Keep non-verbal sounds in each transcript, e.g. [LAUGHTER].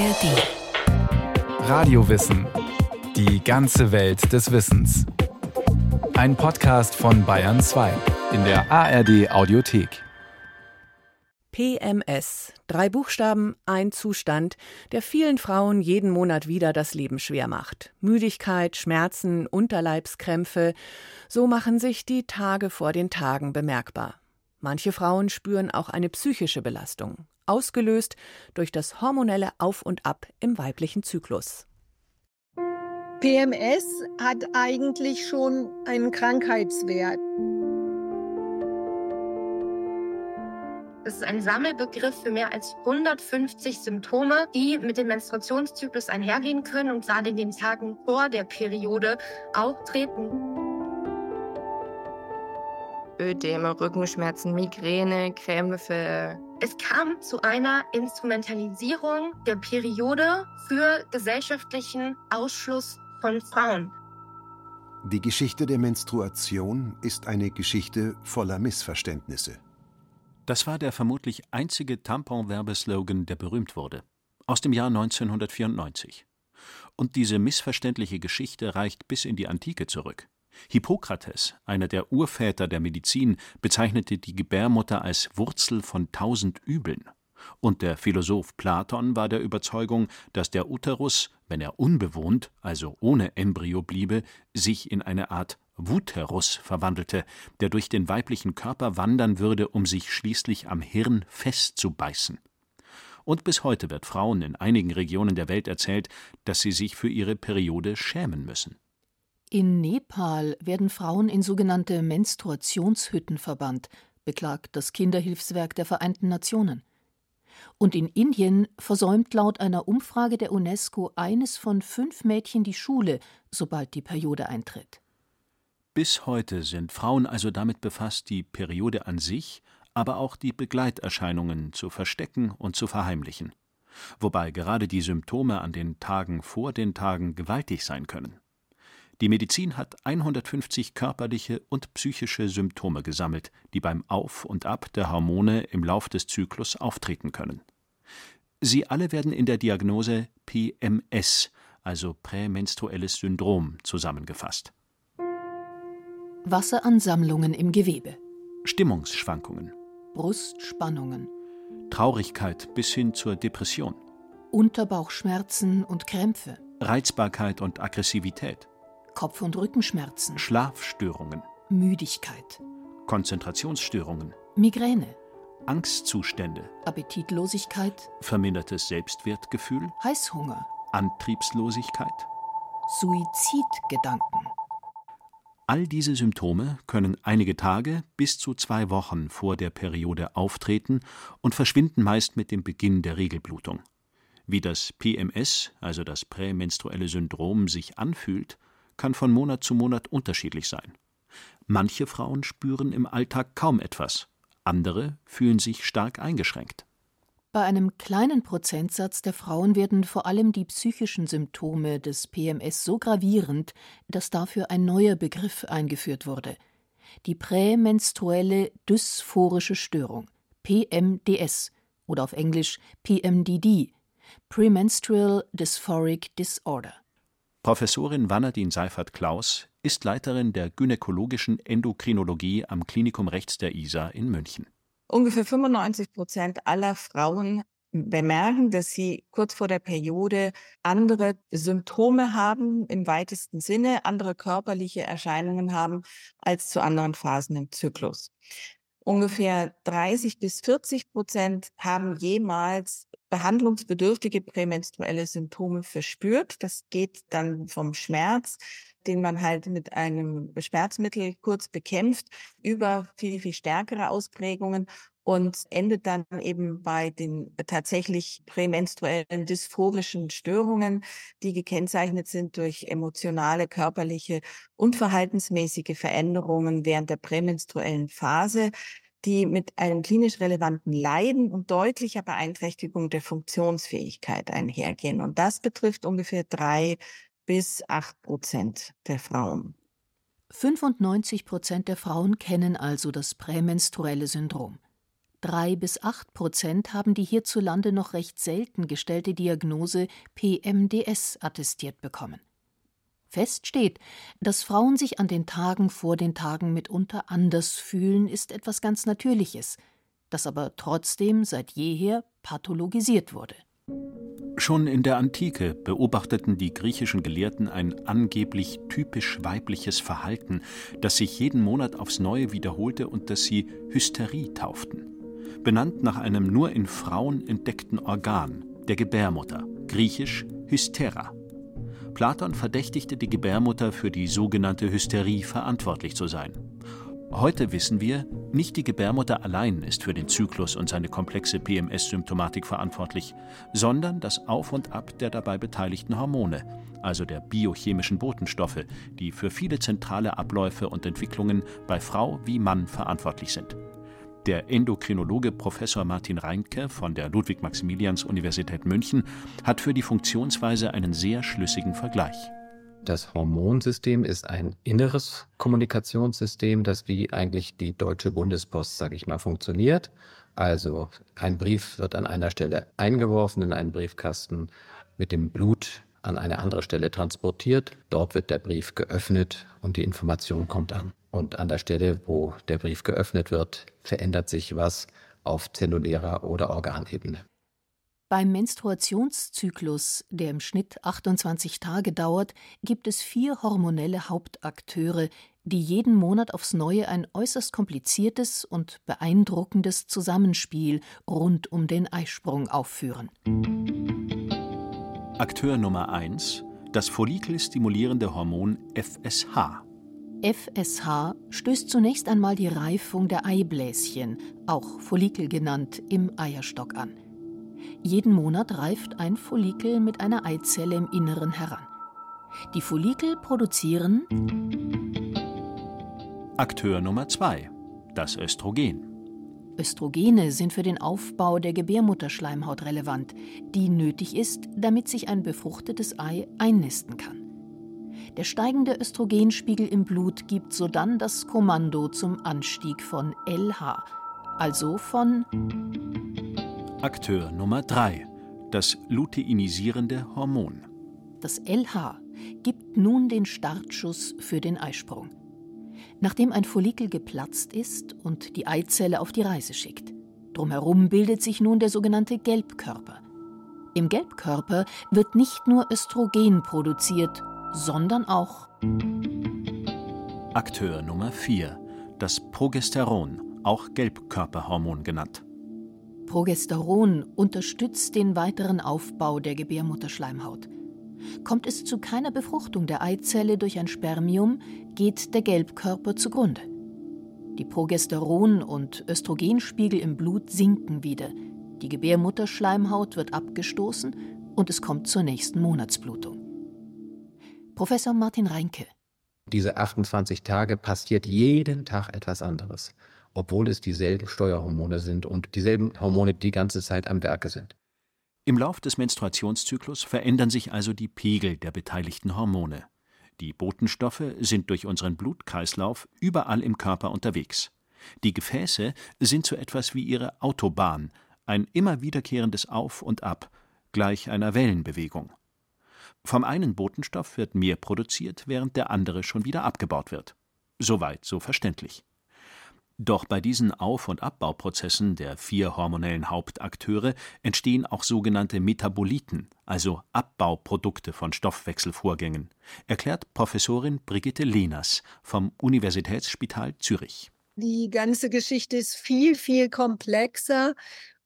ARD. Radiowissen. Die ganze Welt des Wissens. Ein Podcast von Bayern 2 in der ARD Audiothek. PMS. Drei Buchstaben, ein Zustand, der vielen Frauen jeden Monat wieder das Leben schwer macht. Müdigkeit, Schmerzen, Unterleibskrämpfe. So machen sich die Tage vor den Tagen bemerkbar. Manche Frauen spüren auch eine psychische Belastung, ausgelöst durch das hormonelle Auf und Ab im weiblichen Zyklus. PMS hat eigentlich schon einen Krankheitswert. Es ist ein Sammelbegriff für mehr als 150 Symptome, die mit dem Menstruationszyklus einhergehen können und gerade in den Tagen vor der Periode auftreten. Ödeme, Rückenschmerzen, Migräne, Krämpfe. Es kam zu einer Instrumentalisierung der Periode für gesellschaftlichen Ausschluss von Frauen. Die Geschichte der Menstruation ist eine Geschichte voller Missverständnisse. Das war der vermutlich einzige Tampon-Werbeslogan, der berühmt wurde. Aus dem Jahr 1994. Und diese missverständliche Geschichte reicht bis in die Antike zurück. Hippokrates, einer der Urväter der Medizin, bezeichnete die Gebärmutter als Wurzel von tausend Übeln. Und der Philosoph Platon war der Überzeugung, dass der Uterus, wenn er unbewohnt, also ohne Embryo bliebe, sich in eine Art Wuterus verwandelte, der durch den weiblichen Körper wandern würde, um sich schließlich am Hirn festzubeißen. Und bis heute wird Frauen in einigen Regionen der Welt erzählt, dass sie sich für ihre Periode schämen müssen. In Nepal werden Frauen in sogenannte Menstruationshütten verbannt, beklagt das Kinderhilfswerk der Vereinten Nationen. Und in Indien versäumt laut einer Umfrage der UNESCO eines von fünf Mädchen die Schule, sobald die Periode eintritt. Bis heute sind Frauen also damit befasst, die Periode an sich, aber auch die Begleiterscheinungen zu verstecken und zu verheimlichen. Wobei gerade die Symptome an den Tagen vor den Tagen gewaltig sein können. Die Medizin hat 150 körperliche und psychische Symptome gesammelt, die beim Auf und Ab der Hormone im Lauf des Zyklus auftreten können. Sie alle werden in der Diagnose PMS, also prämenstruelles Syndrom, zusammengefasst. Wasseransammlungen im Gewebe, Stimmungsschwankungen, Brustspannungen, Traurigkeit bis hin zur Depression, Unterbauchschmerzen und Krämpfe, Reizbarkeit und Aggressivität, Kopf- und Rückenschmerzen, Schlafstörungen, Müdigkeit, Konzentrationsstörungen, Migräne, Angstzustände, Appetitlosigkeit, vermindertes Selbstwertgefühl, Heißhunger, Antriebslosigkeit. Suizidgedanken. All diese Symptome können einige Tage bis zu zwei Wochen vor der Periode auftreten und verschwinden meist mit dem Beginn der Regelblutung. Wie das PMS, also das prämenstruelle Syndrom, sich anfühlt, kann von Monat zu Monat unterschiedlich sein. Manche Frauen spüren im Alltag kaum etwas, andere fühlen sich stark eingeschränkt. Bei einem kleinen Prozentsatz der Frauen werden vor allem die psychischen Symptome des PMS so gravierend, dass dafür ein neuer Begriff eingeführt wurde. Die prämenstruelle dysphorische Störung, PMDS oder auf Englisch PMDD, Premenstrual Dysphoric Disorder. Professorin Wanadin Seifert-Klaus ist Leiterin der gynäkologischen Endokrinologie am Klinikum Rechts der Isar in München. Ungefähr 95 Prozent aller Frauen bemerken, dass sie kurz vor der Periode andere Symptome haben, im weitesten Sinne andere körperliche Erscheinungen haben als zu anderen Phasen im Zyklus. Ungefähr 30 bis 40 Prozent haben jemals behandlungsbedürftige prämenstruelle Symptome verspürt. Das geht dann vom Schmerz, den man halt mit einem Schmerzmittel kurz bekämpft, über viel, viel stärkere Ausprägungen und endet dann eben bei den tatsächlich prämenstruellen dysphorischen Störungen, die gekennzeichnet sind durch emotionale, körperliche und verhaltensmäßige Veränderungen während der prämenstruellen Phase die mit einem klinisch relevanten Leiden und deutlicher Beeinträchtigung der Funktionsfähigkeit einhergehen. Und das betrifft ungefähr drei bis acht Prozent der Frauen. 95 Prozent der Frauen kennen also das prämenstruelle Syndrom. Drei bis acht Prozent haben die hierzulande noch recht selten gestellte Diagnose PMDS attestiert bekommen. Fest steht, dass Frauen sich an den Tagen vor den Tagen mitunter anders fühlen, ist etwas ganz Natürliches, das aber trotzdem seit jeher pathologisiert wurde. Schon in der Antike beobachteten die griechischen Gelehrten ein angeblich typisch weibliches Verhalten, das sich jeden Monat aufs Neue wiederholte und das sie Hysterie tauften. Benannt nach einem nur in Frauen entdeckten Organ, der Gebärmutter, griechisch Hystera. Platon verdächtigte die Gebärmutter für die sogenannte Hysterie verantwortlich zu sein. Heute wissen wir, nicht die Gebärmutter allein ist für den Zyklus und seine komplexe PMS-Symptomatik verantwortlich, sondern das Auf und Ab der dabei beteiligten Hormone, also der biochemischen Botenstoffe, die für viele zentrale Abläufe und Entwicklungen bei Frau wie Mann verantwortlich sind. Der Endokrinologe Professor Martin Reinke von der Ludwig-Maximilians-Universität München hat für die Funktionsweise einen sehr schlüssigen Vergleich. Das Hormonsystem ist ein inneres Kommunikationssystem, das wie eigentlich die deutsche Bundespost, sage ich mal, funktioniert. Also ein Brief wird an einer Stelle eingeworfen in einen Briefkasten, mit dem Blut an eine andere Stelle transportiert. Dort wird der Brief geöffnet und die Information kommt an. Und an der Stelle, wo der Brief geöffnet wird, verändert sich was auf zellulärer oder Organebene. Beim Menstruationszyklus, der im Schnitt 28 Tage dauert, gibt es vier hormonelle Hauptakteure, die jeden Monat aufs Neue ein äußerst kompliziertes und beeindruckendes Zusammenspiel rund um den Eisprung aufführen. Akteur Nummer 1 das follikelstimulierende Hormon FSH. FSH stößt zunächst einmal die Reifung der Eibläschen, auch Follikel genannt, im Eierstock an. Jeden Monat reift ein Follikel mit einer Eizelle im Inneren heran. Die Follikel produzieren Akteur Nummer 2, das Östrogen. Östrogene sind für den Aufbau der Gebärmutterschleimhaut relevant, die nötig ist, damit sich ein befruchtetes Ei einnisten kann. Der steigende Östrogenspiegel im Blut gibt sodann das Kommando zum Anstieg von LH, also von Akteur Nummer 3, das luteinisierende Hormon. Das LH gibt nun den Startschuss für den Eisprung. Nachdem ein Follikel geplatzt ist und die Eizelle auf die Reise schickt. Drumherum bildet sich nun der sogenannte Gelbkörper. Im Gelbkörper wird nicht nur Östrogen produziert, sondern auch Akteur Nummer 4, das Progesteron, auch Gelbkörperhormon genannt. Progesteron unterstützt den weiteren Aufbau der Gebärmutterschleimhaut. Kommt es zu keiner Befruchtung der Eizelle durch ein Spermium, geht der Gelbkörper zugrunde. Die Progesteron- und Östrogenspiegel im Blut sinken wieder, die Gebärmutterschleimhaut wird abgestoßen und es kommt zur nächsten Monatsblutung. Professor Martin Reinke. Diese 28 Tage passiert jeden Tag etwas anderes obwohl es dieselben Steuerhormone sind und dieselben Hormone die ganze Zeit am Werke sind. Im Lauf des Menstruationszyklus verändern sich also die Pegel der beteiligten Hormone. Die Botenstoffe sind durch unseren Blutkreislauf überall im Körper unterwegs. Die Gefäße sind so etwas wie ihre Autobahn, ein immer wiederkehrendes Auf und Ab, gleich einer Wellenbewegung. Vom einen Botenstoff wird mehr produziert, während der andere schon wieder abgebaut wird. Soweit so verständlich. Doch bei diesen Auf- und Abbauprozessen der vier hormonellen Hauptakteure entstehen auch sogenannte Metaboliten, also Abbauprodukte von Stoffwechselvorgängen, erklärt Professorin Brigitte Lehners vom Universitätsspital Zürich. Die ganze Geschichte ist viel, viel komplexer,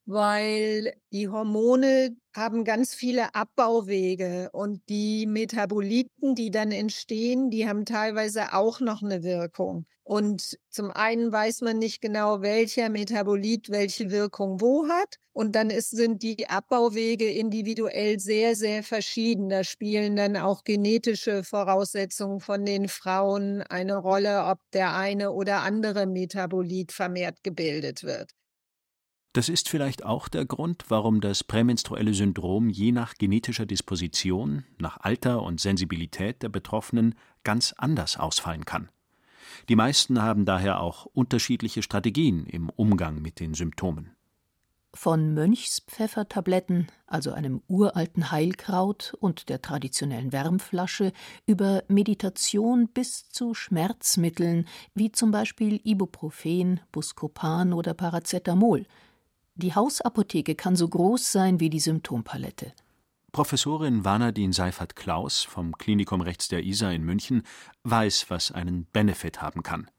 weil die Hormone haben ganz viele Abbauwege und die Metaboliten, die dann entstehen, die haben teilweise auch noch eine Wirkung. Und zum einen weiß man nicht genau, welcher Metabolit welche Wirkung wo hat. Und dann ist, sind die Abbauwege individuell sehr, sehr verschieden. Da spielen dann auch genetische Voraussetzungen von den Frauen eine Rolle, ob der eine oder andere Metabolit vermehrt gebildet wird. Das ist vielleicht auch der Grund, warum das prämenstruelle Syndrom je nach genetischer Disposition, nach Alter und Sensibilität der Betroffenen ganz anders ausfallen kann. Die meisten haben daher auch unterschiedliche Strategien im Umgang mit den Symptomen. Von Mönchspfeffertabletten, also einem uralten Heilkraut und der traditionellen Wärmflasche, über Meditation bis zu Schmerzmitteln wie zum Beispiel Ibuprofen, Buscopan oder Paracetamol. Die Hausapotheke kann so groß sein wie die Symptompalette. Professorin Vanadin Seifert-Klaus vom Klinikum Rechts der Isar in München weiß, was einen Benefit haben kann.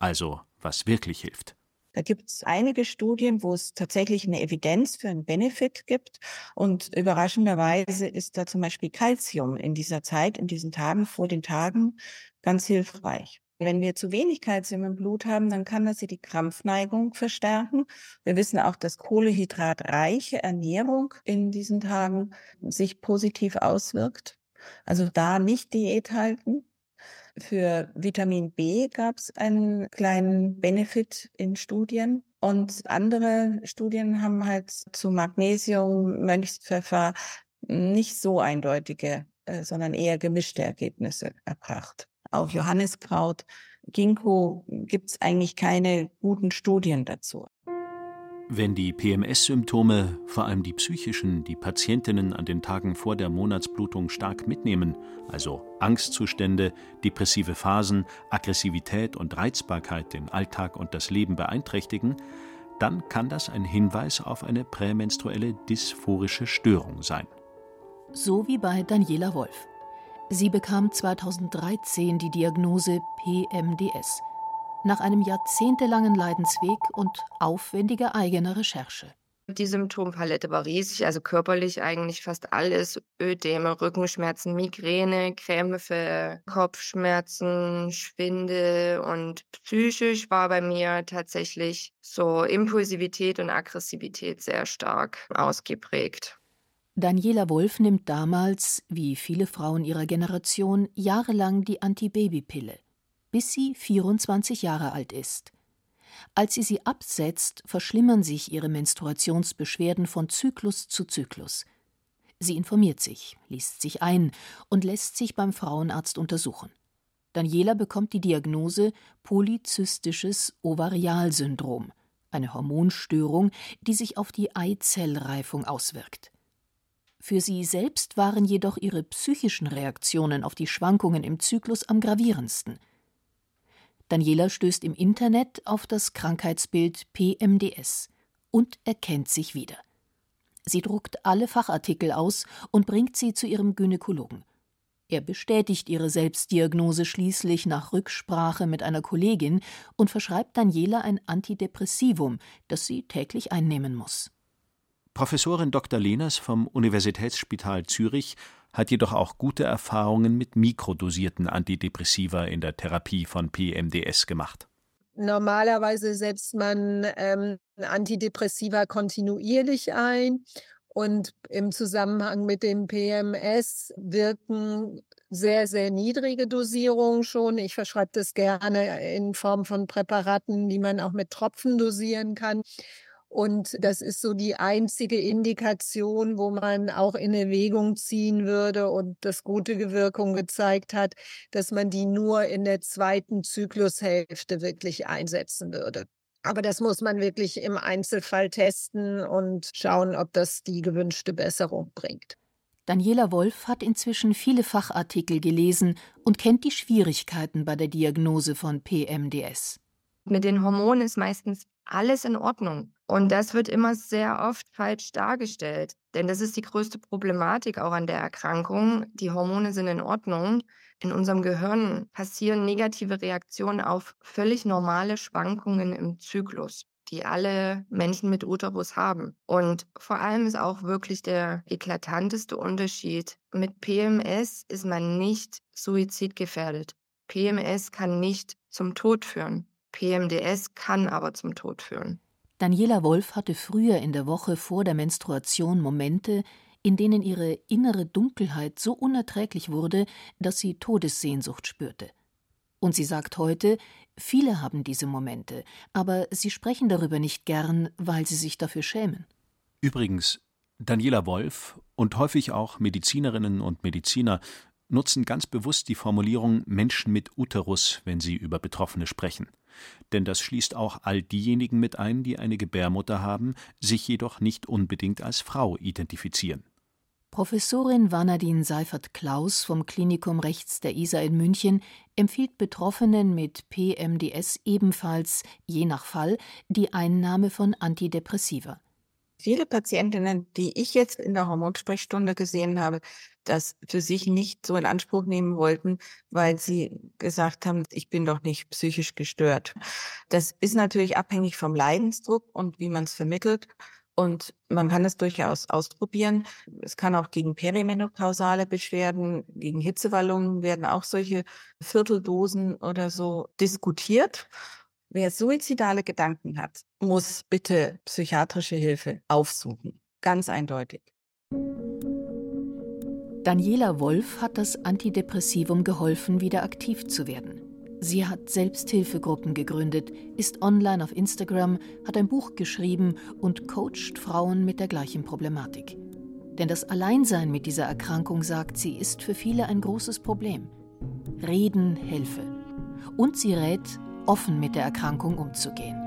Also, was wirklich hilft. Da gibt es einige Studien, wo es tatsächlich eine Evidenz für einen Benefit gibt. Und überraschenderweise ist da zum Beispiel Calcium in dieser Zeit, in diesen Tagen, vor den Tagen, ganz hilfreich. Wenn wir zu wenig Kalzium im Blut haben, dann kann das die Krampfneigung verstärken. Wir wissen auch, dass kohlehydratreiche Ernährung in diesen Tagen sich positiv auswirkt. Also da nicht Diät halten. Für Vitamin B gab es einen kleinen Benefit in Studien. Und andere Studien haben halt zu Magnesium, Mönchspfeffer nicht so eindeutige, äh, sondern eher gemischte Ergebnisse erbracht. Auf Johanniskraut, Ginkgo gibt es eigentlich keine guten Studien dazu. Wenn die PMS-Symptome, vor allem die psychischen, die Patientinnen an den Tagen vor der Monatsblutung stark mitnehmen, also Angstzustände, depressive Phasen, Aggressivität und Reizbarkeit den Alltag und das Leben beeinträchtigen, dann kann das ein Hinweis auf eine prämenstruelle dysphorische Störung sein. So wie bei Daniela Wolf. Sie bekam 2013 die Diagnose PMDS – nach einem jahrzehntelangen Leidensweg und aufwendiger eigener Recherche. Die Symptompalette war riesig, also körperlich eigentlich fast alles. Ödeme, Rückenschmerzen, Migräne, Krämpfe, Kopfschmerzen, Schwindel und psychisch war bei mir tatsächlich so Impulsivität und Aggressivität sehr stark ausgeprägt. Daniela Wolf nimmt damals, wie viele Frauen ihrer Generation, jahrelang die Antibabypille bis sie 24 Jahre alt ist. Als sie sie absetzt, verschlimmern sich ihre Menstruationsbeschwerden von Zyklus zu Zyklus. Sie informiert sich, liest sich ein und lässt sich beim Frauenarzt untersuchen. Daniela bekommt die Diagnose polyzystisches Ovarialsyndrom, eine Hormonstörung, die sich auf die Eizellreifung auswirkt. Für sie selbst waren jedoch ihre psychischen Reaktionen auf die Schwankungen im Zyklus am gravierendsten – Daniela stößt im Internet auf das Krankheitsbild PMDS und erkennt sich wieder. Sie druckt alle Fachartikel aus und bringt sie zu ihrem Gynäkologen. Er bestätigt ihre Selbstdiagnose schließlich nach Rücksprache mit einer Kollegin und verschreibt Daniela ein Antidepressivum, das sie täglich einnehmen muss. Professorin Dr. Lehners vom Universitätsspital Zürich hat jedoch auch gute Erfahrungen mit mikrodosierten Antidepressiva in der Therapie von PMDS gemacht. Normalerweise setzt man ähm, Antidepressiva kontinuierlich ein und im Zusammenhang mit dem PMS wirken sehr, sehr niedrige Dosierungen schon. Ich verschreibe das gerne in Form von Präparaten, die man auch mit Tropfen dosieren kann. Und das ist so die einzige Indikation, wo man auch in Erwägung ziehen würde und das gute Wirkung gezeigt hat, dass man die nur in der zweiten Zyklushälfte wirklich einsetzen würde. Aber das muss man wirklich im Einzelfall testen und schauen, ob das die gewünschte Besserung bringt. Daniela Wolf hat inzwischen viele Fachartikel gelesen und kennt die Schwierigkeiten bei der Diagnose von PMDS. Mit den Hormonen ist meistens alles in Ordnung. Und das wird immer sehr oft falsch dargestellt. Denn das ist die größte Problematik auch an der Erkrankung. Die Hormone sind in Ordnung. In unserem Gehirn passieren negative Reaktionen auf völlig normale Schwankungen im Zyklus, die alle Menschen mit Uterus haben. Und vor allem ist auch wirklich der eklatanteste Unterschied. Mit PMS ist man nicht suizidgefährdet. PMS kann nicht zum Tod führen. PMDS kann aber zum Tod führen. Daniela Wolf hatte früher in der Woche vor der Menstruation Momente, in denen ihre innere Dunkelheit so unerträglich wurde, dass sie Todessehnsucht spürte. Und sie sagt heute, viele haben diese Momente, aber sie sprechen darüber nicht gern, weil sie sich dafür schämen. Übrigens, Daniela Wolf und häufig auch Medizinerinnen und Mediziner nutzen ganz bewusst die Formulierung Menschen mit Uterus, wenn sie über Betroffene sprechen. Denn das schließt auch all diejenigen mit ein, die eine Gebärmutter haben, sich jedoch nicht unbedingt als Frau identifizieren. Professorin Vanadin Seifert-Klaus vom Klinikum Rechts der Isar in München empfiehlt Betroffenen mit PMDS ebenfalls, je nach Fall, die Einnahme von Antidepressiva. Viele Patientinnen, die ich jetzt in der Hormonsprechstunde gesehen habe, das für sich nicht so in Anspruch nehmen wollten, weil sie gesagt haben, ich bin doch nicht psychisch gestört. Das ist natürlich abhängig vom Leidensdruck und wie man es vermittelt. Und man kann es durchaus ausprobieren. Es kann auch gegen perimenopausale Beschwerden, gegen Hitzewallungen werden auch solche Vierteldosen oder so diskutiert. Wer suizidale Gedanken hat, muss bitte psychiatrische Hilfe aufsuchen. Ganz eindeutig. Daniela Wolf hat das Antidepressivum geholfen, wieder aktiv zu werden. Sie hat Selbsthilfegruppen gegründet, ist online auf Instagram, hat ein Buch geschrieben und coacht Frauen mit der gleichen Problematik. Denn das Alleinsein mit dieser Erkrankung, sagt sie, ist für viele ein großes Problem. Reden helfe. Und sie rät, offen mit der Erkrankung umzugehen.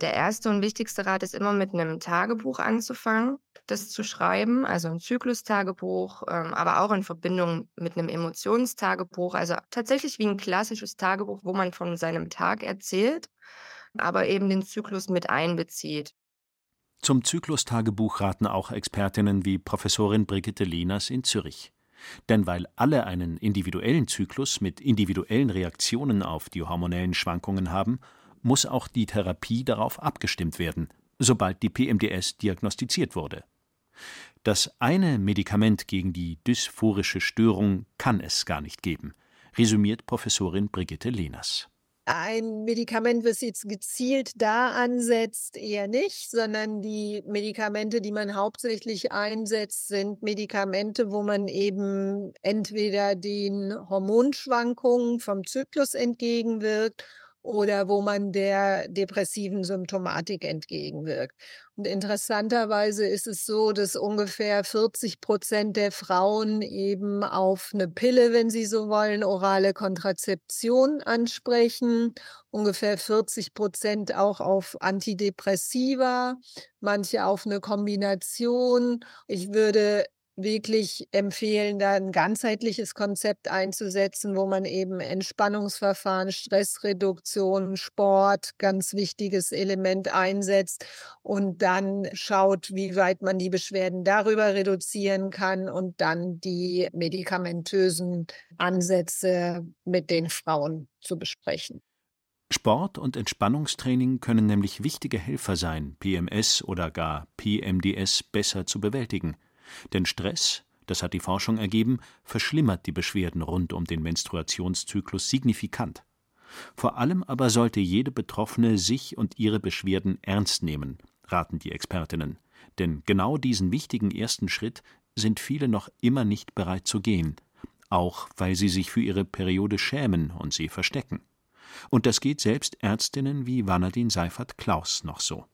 Der erste und wichtigste Rat ist immer mit einem Tagebuch anzufangen, das zu schreiben, also ein Zyklustagebuch, ähm, aber auch in Verbindung mit einem Emotionstagebuch, also tatsächlich wie ein klassisches Tagebuch, wo man von seinem Tag erzählt, aber eben den Zyklus mit einbezieht. Zum Zyklustagebuch raten auch Expertinnen wie Professorin Brigitte Lehners in Zürich. Denn weil alle einen individuellen Zyklus mit individuellen Reaktionen auf die hormonellen Schwankungen haben, muss auch die Therapie darauf abgestimmt werden, sobald die PMDS diagnostiziert wurde. Das eine Medikament gegen die dysphorische Störung kann es gar nicht geben, resümiert Professorin Brigitte Lehners. Ein Medikament, was jetzt gezielt da ansetzt, eher nicht, sondern die Medikamente, die man hauptsächlich einsetzt, sind Medikamente, wo man eben entweder den Hormonschwankungen vom Zyklus entgegenwirkt oder wo man der depressiven Symptomatik entgegenwirkt. Und interessanterweise ist es so, dass ungefähr 40 Prozent der Frauen eben auf eine Pille, wenn sie so wollen, orale Kontrazeption ansprechen, ungefähr 40 Prozent auch auf Antidepressiva, manche auf eine Kombination. Ich würde wirklich empfehlen, da ein ganzheitliches Konzept einzusetzen, wo man eben Entspannungsverfahren, Stressreduktion, Sport, ganz wichtiges Element einsetzt und dann schaut, wie weit man die Beschwerden darüber reduzieren kann und dann die medikamentösen Ansätze mit den Frauen zu besprechen. Sport und Entspannungstraining können nämlich wichtige Helfer sein, PMS oder gar PMDS besser zu bewältigen. Denn Stress, das hat die Forschung ergeben, verschlimmert die Beschwerden rund um den Menstruationszyklus signifikant. Vor allem aber sollte jede Betroffene sich und ihre Beschwerden ernst nehmen, raten die Expertinnen. Denn genau diesen wichtigen ersten Schritt sind viele noch immer nicht bereit zu gehen, auch weil sie sich für ihre Periode schämen und sie verstecken. Und das geht selbst Ärztinnen wie Vanadin Seifert Klaus noch so.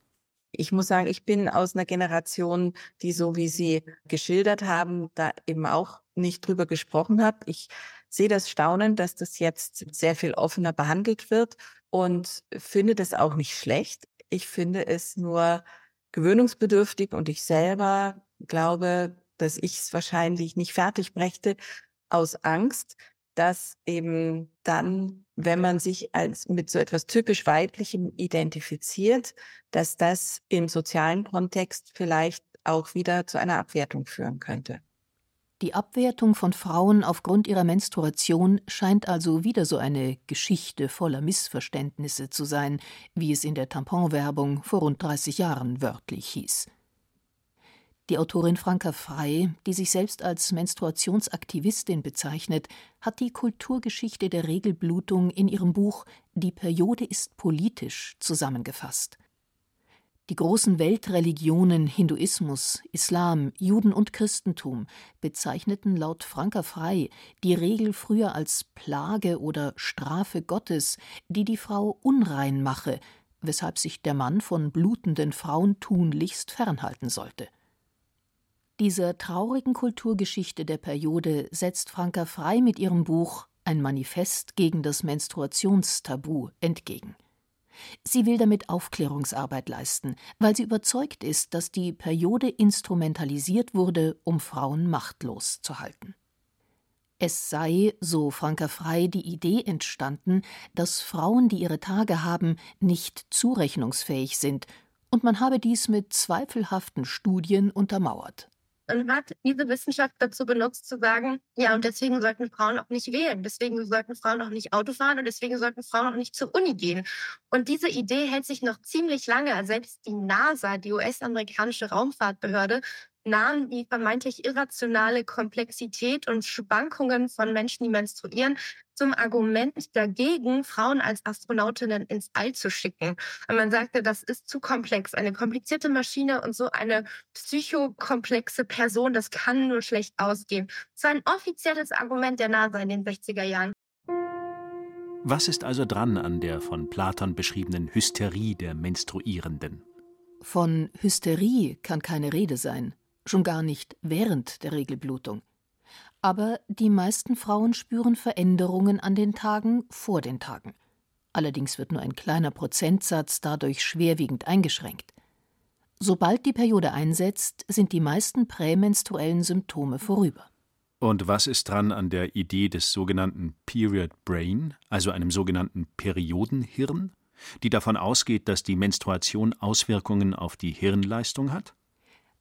Ich muss sagen, ich bin aus einer Generation, die so wie Sie geschildert haben, da eben auch nicht drüber gesprochen hat. Ich sehe das Staunen, dass das jetzt sehr viel offener behandelt wird und finde das auch nicht schlecht. Ich finde es nur gewöhnungsbedürftig und ich selber glaube, dass ich es wahrscheinlich nicht fertig brächte aus Angst, dass eben dann, wenn man sich als mit so etwas typisch weiblichem identifiziert, dass das im sozialen Kontext vielleicht auch wieder zu einer Abwertung führen könnte. Die Abwertung von Frauen aufgrund ihrer Menstruation scheint also wieder so eine Geschichte voller Missverständnisse zu sein, wie es in der Tamponwerbung vor rund 30 Jahren wörtlich hieß. Die Autorin Franka Frey, die sich selbst als Menstruationsaktivistin bezeichnet, hat die Kulturgeschichte der Regelblutung in ihrem Buch Die Periode ist politisch zusammengefasst. Die großen Weltreligionen Hinduismus, Islam, Juden und Christentum bezeichneten laut Franka Frey die Regel früher als Plage oder Strafe Gottes, die die Frau unrein mache, weshalb sich der Mann von blutenden Frauen tunlichst fernhalten sollte. Dieser traurigen Kulturgeschichte der Periode setzt Franka Frei mit ihrem Buch Ein Manifest gegen das Menstruationstabu entgegen. Sie will damit Aufklärungsarbeit leisten, weil sie überzeugt ist, dass die Periode instrumentalisiert wurde, um Frauen machtlos zu halten. Es sei, so Franka Frei, die Idee entstanden, dass Frauen, die ihre Tage haben, nicht zurechnungsfähig sind, und man habe dies mit zweifelhaften Studien untermauert und hat diese Wissenschaft dazu benutzt, zu sagen, ja, und deswegen sollten Frauen auch nicht wählen, deswegen sollten Frauen auch nicht Auto fahren und deswegen sollten Frauen auch nicht zur Uni gehen. Und diese Idee hält sich noch ziemlich lange. Selbst die NASA, die US-amerikanische Raumfahrtbehörde, nahm die vermeintlich irrationale Komplexität und Schwankungen von Menschen, die menstruieren, zum Argument dagegen, Frauen als Astronautinnen ins All zu schicken. Und man sagte, das ist zu komplex. Eine komplizierte Maschine und so eine psychokomplexe Person, das kann nur schlecht ausgehen. Das war ein offizielles Argument der NASA in den 60er Jahren. Was ist also dran an der von Platon beschriebenen Hysterie der Menstruierenden? Von Hysterie kann keine Rede sein schon gar nicht während der Regelblutung. Aber die meisten Frauen spüren Veränderungen an den Tagen vor den Tagen. Allerdings wird nur ein kleiner Prozentsatz dadurch schwerwiegend eingeschränkt. Sobald die Periode einsetzt, sind die meisten prämenstruellen Symptome vorüber. Und was ist dran an der Idee des sogenannten Period Brain, also einem sogenannten Periodenhirn, die davon ausgeht, dass die Menstruation Auswirkungen auf die Hirnleistung hat?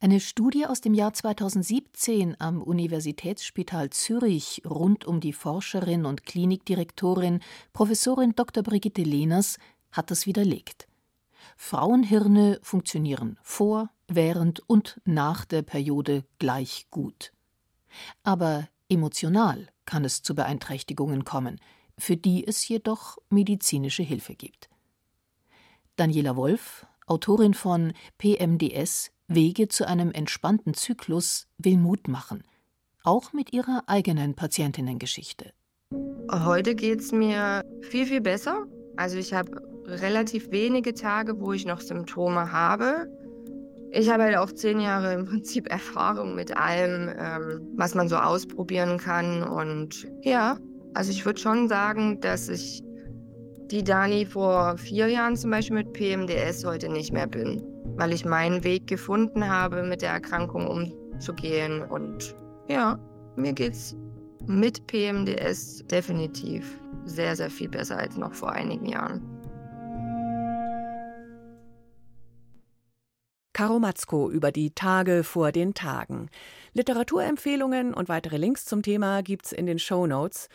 Eine Studie aus dem Jahr 2017 am Universitätsspital Zürich rund um die Forscherin und Klinikdirektorin Professorin Dr. Brigitte Lehners hat das widerlegt. Frauenhirne funktionieren vor, während und nach der Periode gleich gut. Aber emotional kann es zu Beeinträchtigungen kommen, für die es jedoch medizinische Hilfe gibt. Daniela Wolf, Autorin von PMDS Wege zu einem entspannten Zyklus will Mut machen, auch mit ihrer eigenen Patientinnengeschichte. Heute geht es mir viel, viel besser. Also ich habe relativ wenige Tage, wo ich noch Symptome habe. Ich habe halt auch zehn Jahre im Prinzip [LAUGHS] Erfahrung mit allem, ähm, was man so ausprobieren kann. Und ja, also ich würde schon sagen, dass ich die Dani vor vier Jahren zum Beispiel mit PMDS heute nicht mehr bin weil ich meinen Weg gefunden habe, mit der Erkrankung umzugehen. Und ja, mir geht's mit PMDS definitiv sehr, sehr viel besser als noch vor einigen Jahren. Karo Matzko über die Tage vor den Tagen. Literaturempfehlungen und weitere Links zum Thema gibt's in den Show Notes.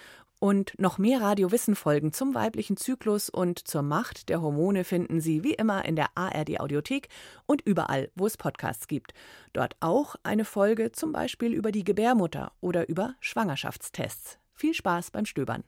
Und noch mehr Radiowissen-Folgen zum weiblichen Zyklus und zur Macht der Hormone finden Sie wie immer in der ARD-Audiothek und überall, wo es Podcasts gibt. Dort auch eine Folge zum Beispiel über die Gebärmutter oder über Schwangerschaftstests. Viel Spaß beim Stöbern.